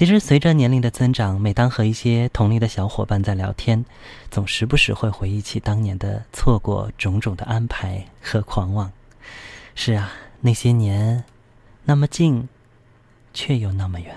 其实，随着年龄的增长，每当和一些同龄的小伙伴在聊天，总时不时会回忆起当年的错过、种种的安排和狂妄。是啊，那些年，那么近，却又那么远。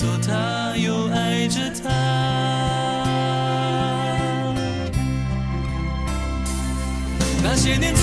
做他，又爱着他？那些年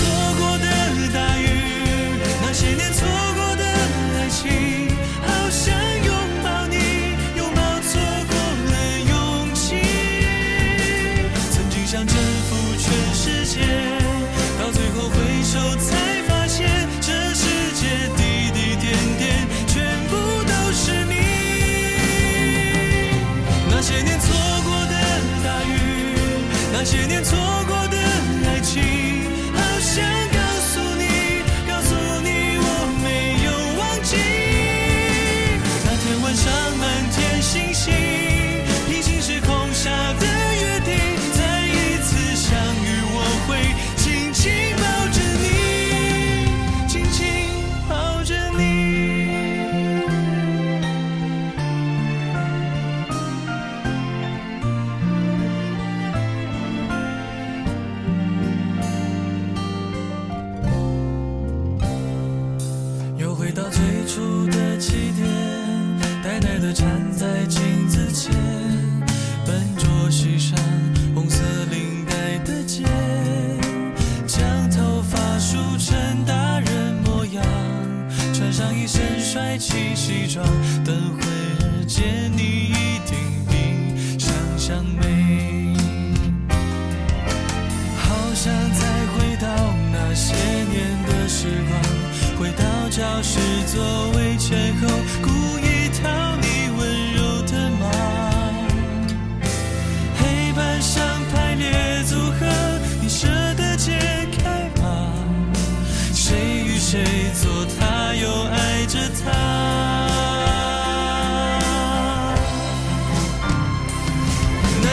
上一身帅气西装，等会儿见你一定比想象美好。想再回到那些年的时光，回到教室座位前。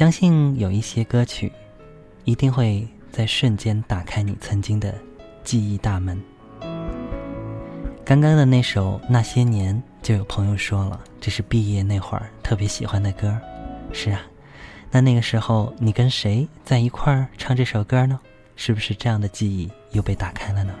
相信有一些歌曲，一定会在瞬间打开你曾经的记忆大门。刚刚的那首《那些年》，就有朋友说了，这是毕业那会儿特别喜欢的歌。是啊，那那个时候你跟谁在一块儿唱这首歌呢？是不是这样的记忆又被打开了呢？